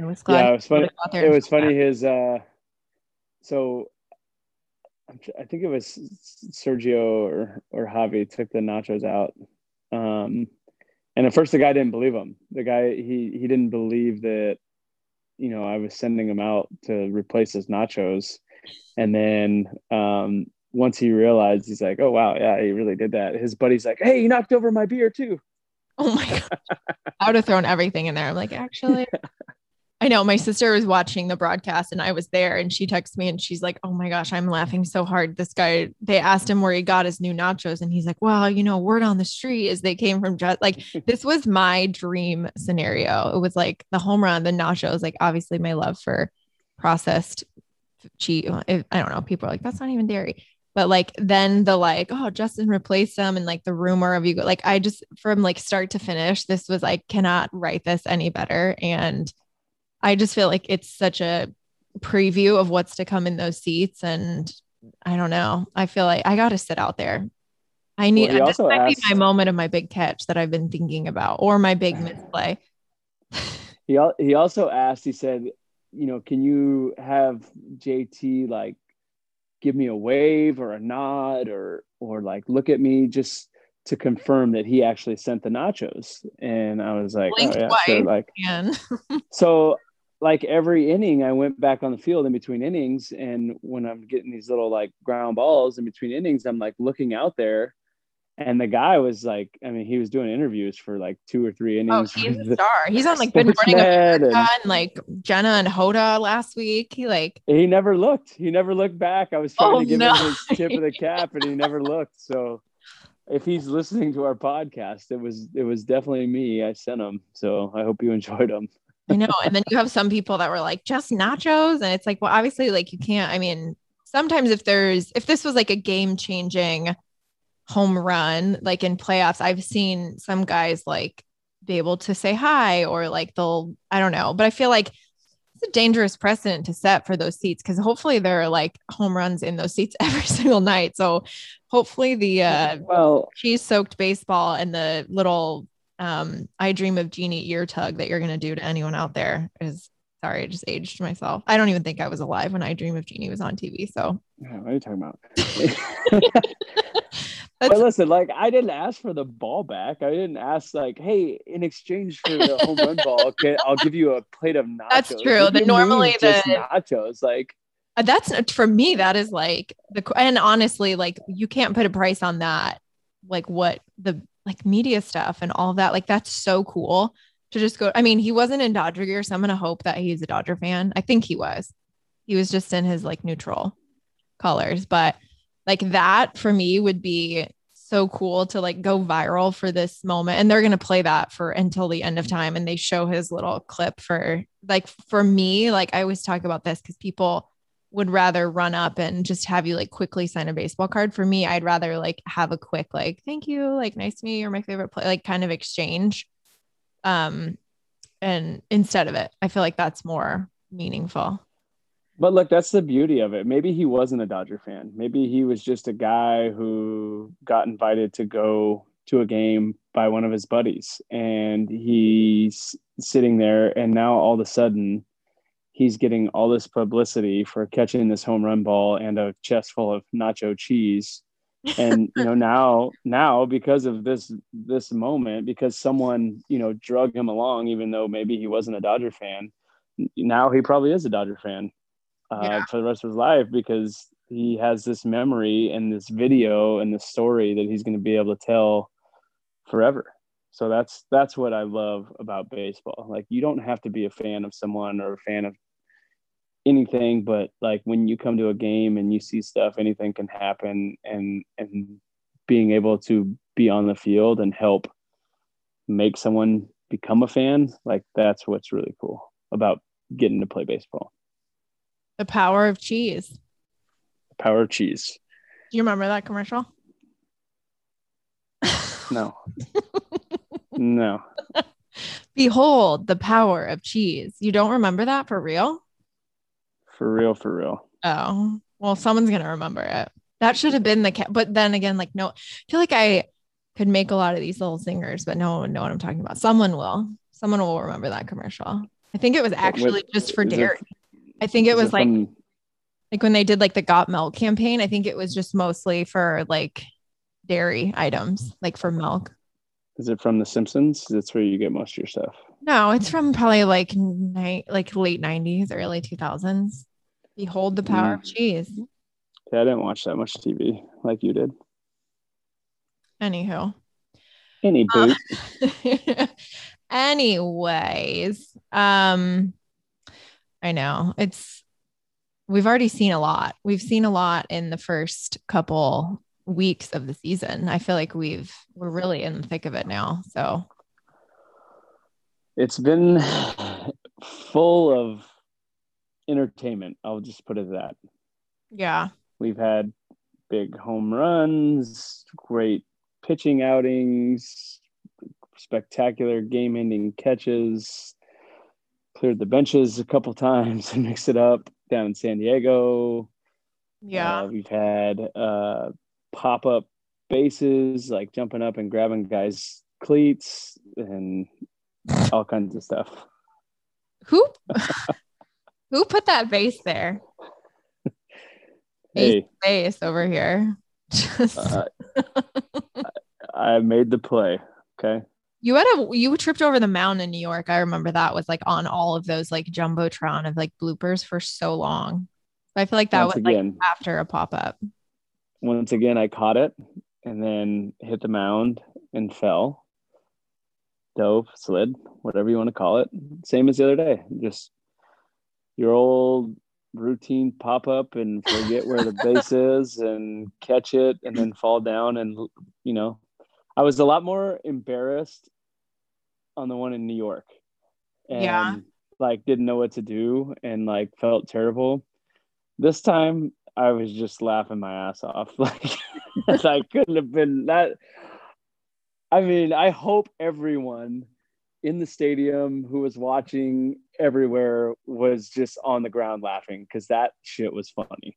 Speaker 1: I was glad
Speaker 3: yeah it was funny
Speaker 1: able to go out there
Speaker 3: it was
Speaker 1: show that.
Speaker 3: funny his uh so i think it was sergio or or javi took the nachos out. Um and at first the guy didn't believe him. The guy he he didn't believe that you know i was sending him out to replace his nachos. And then um once he realized he's like oh wow yeah he really did that. His buddy's like hey you knocked over my beer too.
Speaker 1: Oh my god. I would have thrown everything in there. I'm like, actually, I know my sister was watching the broadcast and I was there and she texted me and she's like, Oh my gosh, I'm laughing so hard. This guy, they asked him where he got his new nachos and he's like, Well, you know, word on the street is they came from just like this was my dream scenario. It was like the home run, the nachos, like obviously my love for processed cheese. I don't know. People are like, that's not even dairy. But like then the like, oh, Justin replaced them and like the rumor of you go like I just from like start to finish, this was I cannot write this any better. And I just feel like it's such a preview of what's to come in those seats. And I don't know. I feel like I gotta sit out there. I need
Speaker 3: he
Speaker 1: this might
Speaker 3: asked-
Speaker 1: be my moment of my big catch that I've been thinking about or my big misplay.
Speaker 3: He he also asked. He said, you know, can you have JT like give me a wave or a nod or or like look at me just to confirm that he actually sent the nachos? And I was like, oh, yeah,
Speaker 1: twice.
Speaker 3: Like so. Like every inning, I went back on the field in between innings, and when I'm getting these little like ground balls in between innings, I'm like looking out there, and the guy was like, I mean, he was doing interviews for like two or three
Speaker 1: oh,
Speaker 3: innings.
Speaker 1: Oh,
Speaker 3: he's
Speaker 1: a star. He's on like Good Morning America
Speaker 3: and-
Speaker 1: and like Jenna and Hoda last week. He like
Speaker 3: He never looked. He never looked back. I was trying
Speaker 1: Oh,
Speaker 3: to give
Speaker 1: no.
Speaker 3: him his tip of the cap, and he never looked. So, if he's listening to our podcast, it was it was definitely me. I sent him. So I hope you enjoyed him.
Speaker 1: I know. And then you have some people that were like, just nachos. And it's like, well, obviously, like you can't. I mean, sometimes if there's, if this was like a game changing home run, like in playoffs, I've seen some guys like be able to say hi or like they'll, I don't know. But I feel like it's a dangerous precedent to set for those seats because hopefully there are like home runs in those seats every single night. So hopefully the, uh,
Speaker 3: Well,
Speaker 1: cheese soaked baseball and the little um I dream of Jeannie ear tug that you're gonna do to anyone out there is sorry, I just aged myself. I don't even think I was alive when I dream of Jeannie was on TV. So yeah,
Speaker 3: what are you talking about? but listen, like I didn't ask for the ball back. I didn't ask like, hey, in exchange for the home run ball, okay, I'll give you a plate of nachos.
Speaker 1: That's true.
Speaker 3: What
Speaker 1: The
Speaker 3: do you
Speaker 1: normally the-
Speaker 3: nachos, like
Speaker 1: uh, that's for me, that is like the and honestly, like you can't put a price on that, like what the like media stuff and all that. Like that's so cool to just go. I mean, he wasn't in Dodger gear, so I'm gonna hope that he's a Dodger fan. I think he was. He was just in his like neutral colors, but like that for me would be so cool to like go viral for this moment. And they're going to play that for until the end of time. And they show his little clip for like, for me, like I always talk about this because people would rather run up and just have you like quickly sign a baseball card. For me, I'd rather like have a quick, like, thank you, like, nice to meet you, you're my favorite play, like kind of exchange. Um, and instead of it, I feel like that's more meaningful.
Speaker 3: But look, that's the beauty of it. Maybe he wasn't a Dodger fan. Maybe he was just a guy who got invited to go to a game by one of his buddies and he's sitting there and now all of a sudden he's getting all this publicity for catching this home run ball and a chest full of nacho cheese. And you know now now because of this this moment because someone you know drug him along even though maybe he wasn't a dodger fan now he probably is a dodger fan uh, yeah. for the rest of his life because he has this memory and this video and this story that he's going to be able to tell forever. So that's that's what i love about baseball. Like you don't have to be a fan of someone or a fan of anything but like when you come to a game and you see stuff anything can happen and and being able to be on the field and help make someone become a fan like that's what's really cool about getting to play baseball.
Speaker 1: The power of cheese.
Speaker 3: The power of cheese.
Speaker 1: Do you remember that commercial?
Speaker 3: No. No.
Speaker 1: Behold the power of cheese. You don't remember that for real
Speaker 3: for real, for real.
Speaker 1: Oh, well, someone's going to remember it. That should have been the cat. But then again, like, no, I feel like I could make a lot of these little singers, but no one would know what I'm talking about. Someone will. Someone will remember that commercial. I think it was actually With, just for dairy. It, I think it was it like from, like when they did like the Got Milk campaign. I think it was just mostly for like dairy items, like for milk.
Speaker 3: Is it from The Simpsons? That's where you get most of your stuff.
Speaker 1: No, it's from probably like night, like late '90s, early 2000s. Behold the power mm. of cheese.
Speaker 3: Yeah, I didn't watch that much TV like you did.
Speaker 1: Anywho.
Speaker 3: Any boot.
Speaker 1: Uh, anyways, um, I know it's we've already seen a lot. We've seen a lot in the first couple weeks of the season. I feel like we've we're really in the thick of it now. So
Speaker 3: it's been full of entertainment. I'll just put it that.
Speaker 1: Yeah.
Speaker 3: We've had big home runs, great pitching outings, spectacular game ending catches, cleared the benches a couple times and mixed it up down in San Diego.
Speaker 1: Yeah.
Speaker 3: Uh, we've had uh, pop up bases, like jumping up and grabbing guys' cleats and all kinds of stuff.
Speaker 1: Who who put that vase there?
Speaker 3: Hey,
Speaker 1: vase over here. Just... Uh,
Speaker 3: I made the play. Okay.
Speaker 1: You had a you tripped over the mountain in New York. I remember that was like on all of those like jumbotron of like bloopers for so long. I feel like that Once was again, like after a pop up.
Speaker 3: Once again, I caught it and then hit the mound and fell dove, slid, whatever you want to call it. Same as the other day. Just your old routine pop up and forget where the base is and catch it and then fall down. And, you know, I was a lot more embarrassed on the one in New York. And yeah. like didn't know what to do and like felt terrible. This time I was just laughing my ass off. Like I couldn't have been that I mean, I hope everyone in the stadium who was watching everywhere was just on the ground laughing because that shit was funny.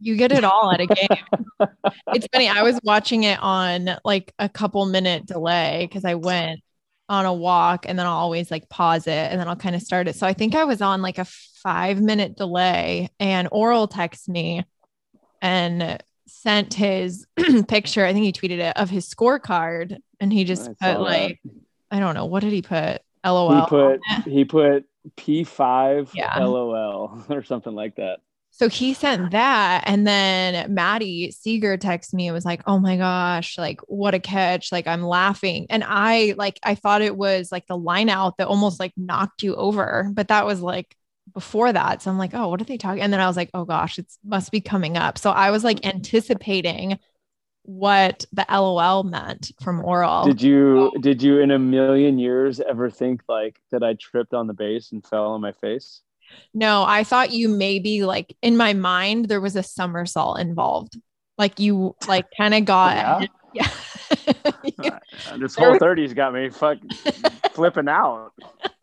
Speaker 1: You get it all at a game. it's funny. I was watching it on like a couple minute delay because I went on a walk and then I'll always like pause it and then I'll kind of start it. So I think I was on like a five minute delay and Orel text me and sent his picture, I think he tweeted it of his scorecard and he just put like that. I don't know, what did he put? LOL.
Speaker 3: He put he put P5 yeah. LOL or something like that.
Speaker 1: So he sent that. And then Maddie Seager texted me and was like, Oh my gosh, like what a catch. Like I'm laughing. And I like I thought it was like the line out that almost like knocked you over. But that was like before that. So I'm like, oh, what are they talking? And then I was like, oh gosh, it must be coming up. So I was like mm-hmm. anticipating what the LOL meant from Orel.
Speaker 3: Did you did you in a million years ever think like that I tripped on the base and fell on my face?
Speaker 1: No, I thought you maybe like in my mind there was a somersault involved. Like you like kind of got
Speaker 3: yeah. yeah. Uh, this whole 30s got me fuck flipping out.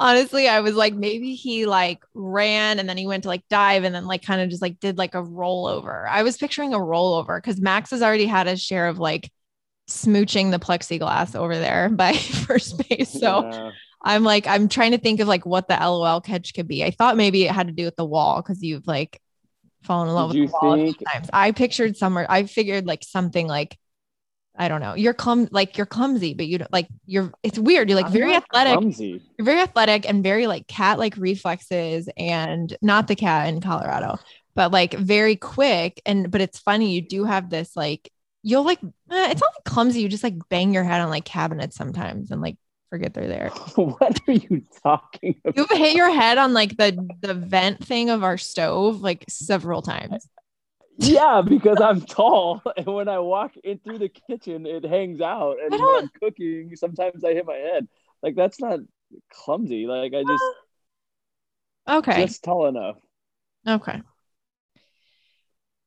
Speaker 1: Honestly, I was like, maybe he like ran and then he went to like dive and then like kind of just like did like a rollover. I was picturing a rollover because Max has already had his share of like smooching the plexiglass over there by first base. So yeah. I'm like, I'm trying to think of like what the LOL catch could be. I thought maybe it had to do with the wall because you've like fallen in love Did with the wall think- a few times. I pictured somewhere, I figured like something like I don't know. You're clum like you're clumsy, but you don't like you're it's weird. You're like
Speaker 3: I'm
Speaker 1: very athletic.
Speaker 3: Clumsy.
Speaker 1: You're very athletic and very like cat like reflexes and not the cat in Colorado, but like very quick. And but it's funny, you do have this like you'll like eh, it's not like clumsy, you just like bang your head on like cabinets sometimes and like forget they're there.
Speaker 3: what are you talking
Speaker 1: about? You've hit your head on like the the vent thing of our stove like several times
Speaker 3: yeah, because I'm tall, and when I walk in through the kitchen, it hangs out. And when I'm cooking, sometimes I hit my head. Like that's not clumsy. Like I just uh,
Speaker 1: okay,
Speaker 3: just tall enough.
Speaker 1: Okay.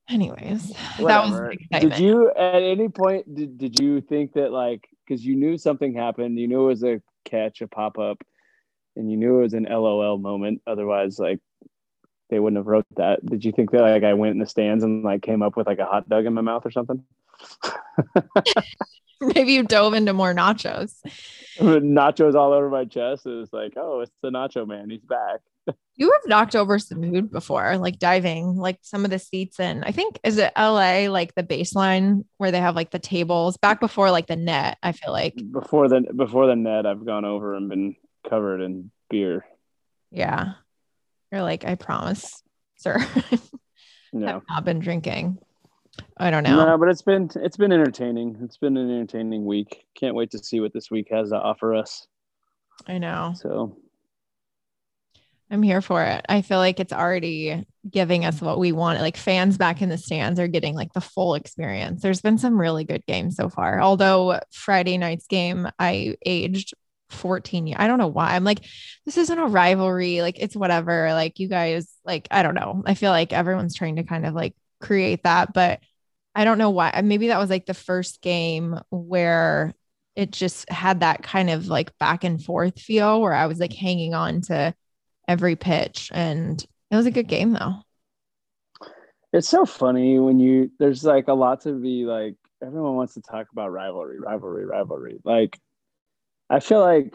Speaker 1: Anyways,
Speaker 3: Whatever. that was Did you at any point did, did you think that like because you knew something happened, you knew it was a catch, a pop up, and you knew it was an LOL moment. Otherwise, like they wouldn't have wrote that. Did you think that like I went in the stands and like came up with like a hot dog in my mouth or something?
Speaker 1: Maybe you dove into more nachos.
Speaker 3: nachos all over my chest. It was like, oh, it's the nacho man. He's back.
Speaker 1: you have knocked over some food before, like diving, like some of the seats in. I think is it LA, like the baseline where they have like the tables back before like the net. I feel like
Speaker 3: before the before the net, I've gone over and been covered in beer.
Speaker 1: Yeah, you're like, I promise, sir.
Speaker 3: no.
Speaker 1: I've not been drinking. I don't know.
Speaker 3: No, but it's been it's been entertaining. It's been an entertaining week. Can't wait to see what this week has to offer us.
Speaker 1: I know.
Speaker 3: So
Speaker 1: I'm here for it. I feel like it's already giving us what we want. Like fans back in the stands are getting like the full experience. There's been some really good games so far. Although Friday night's game, I aged 14 years. I don't know why. I'm like, this isn't a rivalry. Like, it's whatever. Like, you guys, like, I don't know. I feel like everyone's trying to kind of like create that, but I don't know why. Maybe that was like the first game where it just had that kind of like back and forth feel where I was like hanging on to every pitch. And it was a good game though.
Speaker 3: It's so funny when you, there's like a lot to be like, everyone wants to talk about rivalry, rivalry, rivalry. Like, I feel like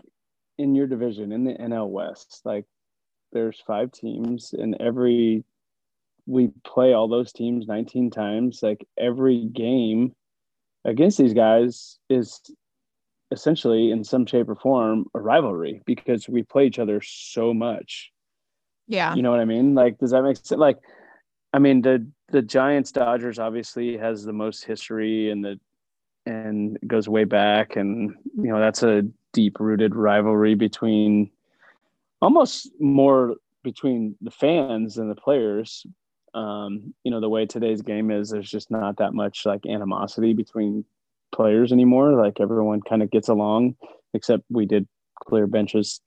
Speaker 3: in your division in the NL West, like there's five teams, and every we play all those teams 19 times. Like every game against these guys is essentially in some shape or form a rivalry because we play each other so much.
Speaker 1: Yeah.
Speaker 3: You know what I mean? Like, does that make sense? Like, I mean, the the Giants Dodgers obviously has the most history and the and goes way back and you know that's a deep rooted rivalry between almost more between the fans and the players. Um, you know, the way today's game is, there's just not that much like animosity between players anymore. Like everyone kind of gets along, except we did clear benches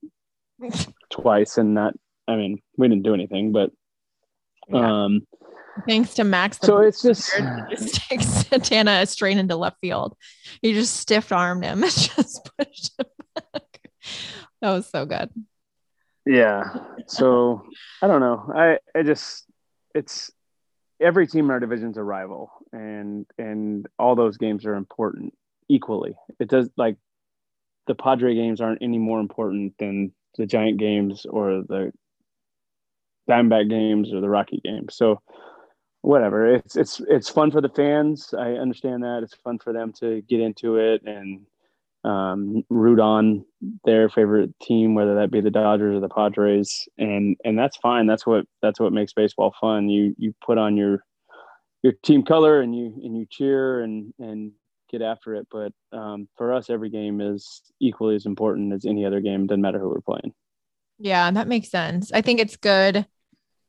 Speaker 3: twice and not, I mean, we didn't do anything, but yeah.
Speaker 1: Thanks to Max.
Speaker 3: So it's just,
Speaker 1: just takes Santana straight into left field. He just stiff armed him and just pushed him back. That was so good.
Speaker 3: Yeah. So I don't know. I, I just, it's every team in our division's a rival and, and all those games are important equally. It does like the Padre games aren't any more important than the Giant games or the Diamondback games or the Rocky games. So whatever. It's it's it's fun for the fans. I understand that. It's fun for them to get into it and um, root on their favorite team, whether that be the Dodgers or the Padres, and and that's fine. That's what that's what makes baseball fun. You you put on your your team color and you and you cheer and and get after it. But um, for us, every game is equally as important as any other game. Doesn't matter who we're playing.
Speaker 1: Yeah, that makes sense. I think it's good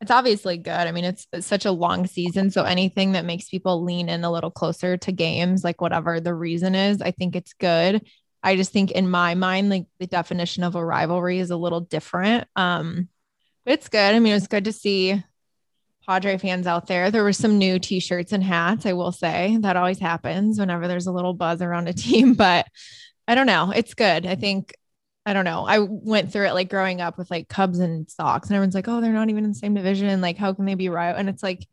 Speaker 1: it's obviously good. I mean, it's, it's such a long season. So anything that makes people lean in a little closer to games, like whatever the reason is, I think it's good. I just think in my mind, like the definition of a rivalry is a little different. Um, but it's good. I mean, it's good to see Padre fans out there. There were some new t-shirts and hats, I will say. That always happens whenever there's a little buzz around a team, but I don't know. It's good. I think I don't know. I went through it like growing up with like Cubs and Sox, and everyone's like, "Oh, they're not even in the same division. Like, how can they be right?" And it's like,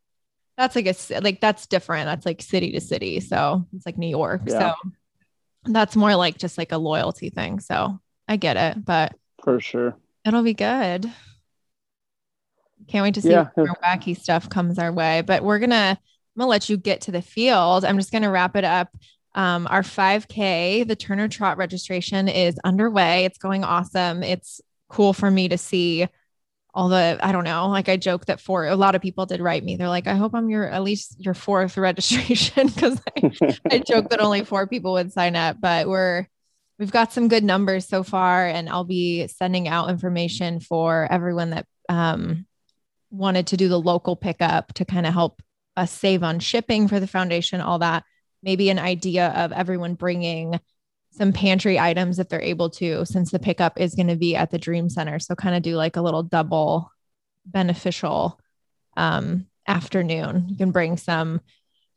Speaker 1: that's like a like that's different. That's like city to city. So it's like New York. Yeah. So that's more like just like a loyalty thing. So I get it, but
Speaker 3: for sure,
Speaker 1: it'll be good. Can't wait to see yeah. more wacky stuff comes our way. But we're gonna I'm gonna let you get to the field. I'm just gonna wrap it up. Um, our 5K, the Turner Trot registration is underway. It's going awesome. It's cool for me to see all the I don't know. Like I joke that for a lot of people did write me. They're like, I hope I'm your at least your fourth registration because I, I joke that only four people would sign up, but we're we've got some good numbers so far, and I'll be sending out information for everyone that um, wanted to do the local pickup to kind of help us save on shipping for the foundation, all that. Maybe an idea of everyone bringing some pantry items if they're able to, since the pickup is going to be at the Dream Center. So, kind of do like a little double beneficial um, afternoon. You can bring some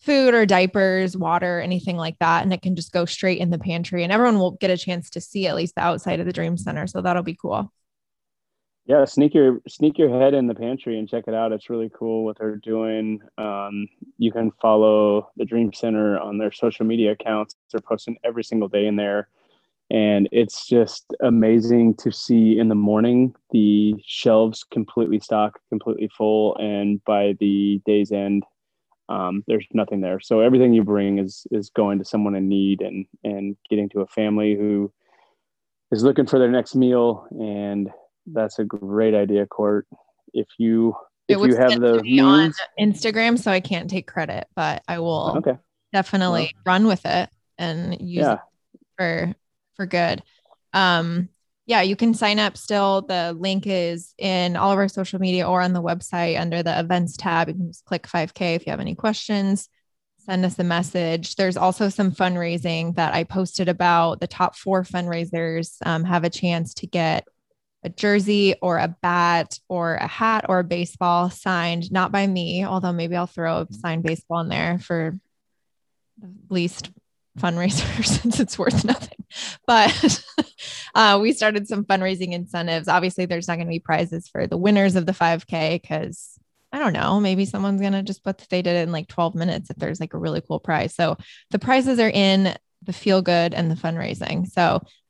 Speaker 1: food or diapers, water, anything like that. And it can just go straight in the pantry, and everyone will get a chance to see at least the outside of the Dream Center. So, that'll be cool
Speaker 3: yeah sneak your sneak your head in the pantry and check it out. It's really cool what they're doing. Um, you can follow the dream center on their social media accounts. They're posting every single day in there. And it's just amazing to see in the morning the shelves completely stocked completely full and by the day's end um, there's nothing there. So everything you bring is is going to someone in need and and getting to a family who is looking for their next meal and that's a great idea, Court. If you if you have the on
Speaker 1: Instagram, so I can't take credit, but I will okay. definitely well, run with it and use yeah. it for for good. Um, yeah, you can sign up still. The link is in all of our social media or on the website under the events tab. You can just click 5K if you have any questions. Send us a message. There's also some fundraising that I posted about. The top four fundraisers um, have a chance to get a jersey or a bat or a hat or a baseball signed, not by me, although maybe I'll throw a signed baseball in there for the least fundraiser since it's worth nothing. But uh, we started some fundraising incentives. Obviously, there's not going to be prizes for the winners of the 5K because I don't know, maybe someone's going to just put they did it in like 12 minutes if there's like a really cool prize. So the prizes are in the feel good and the fundraising. So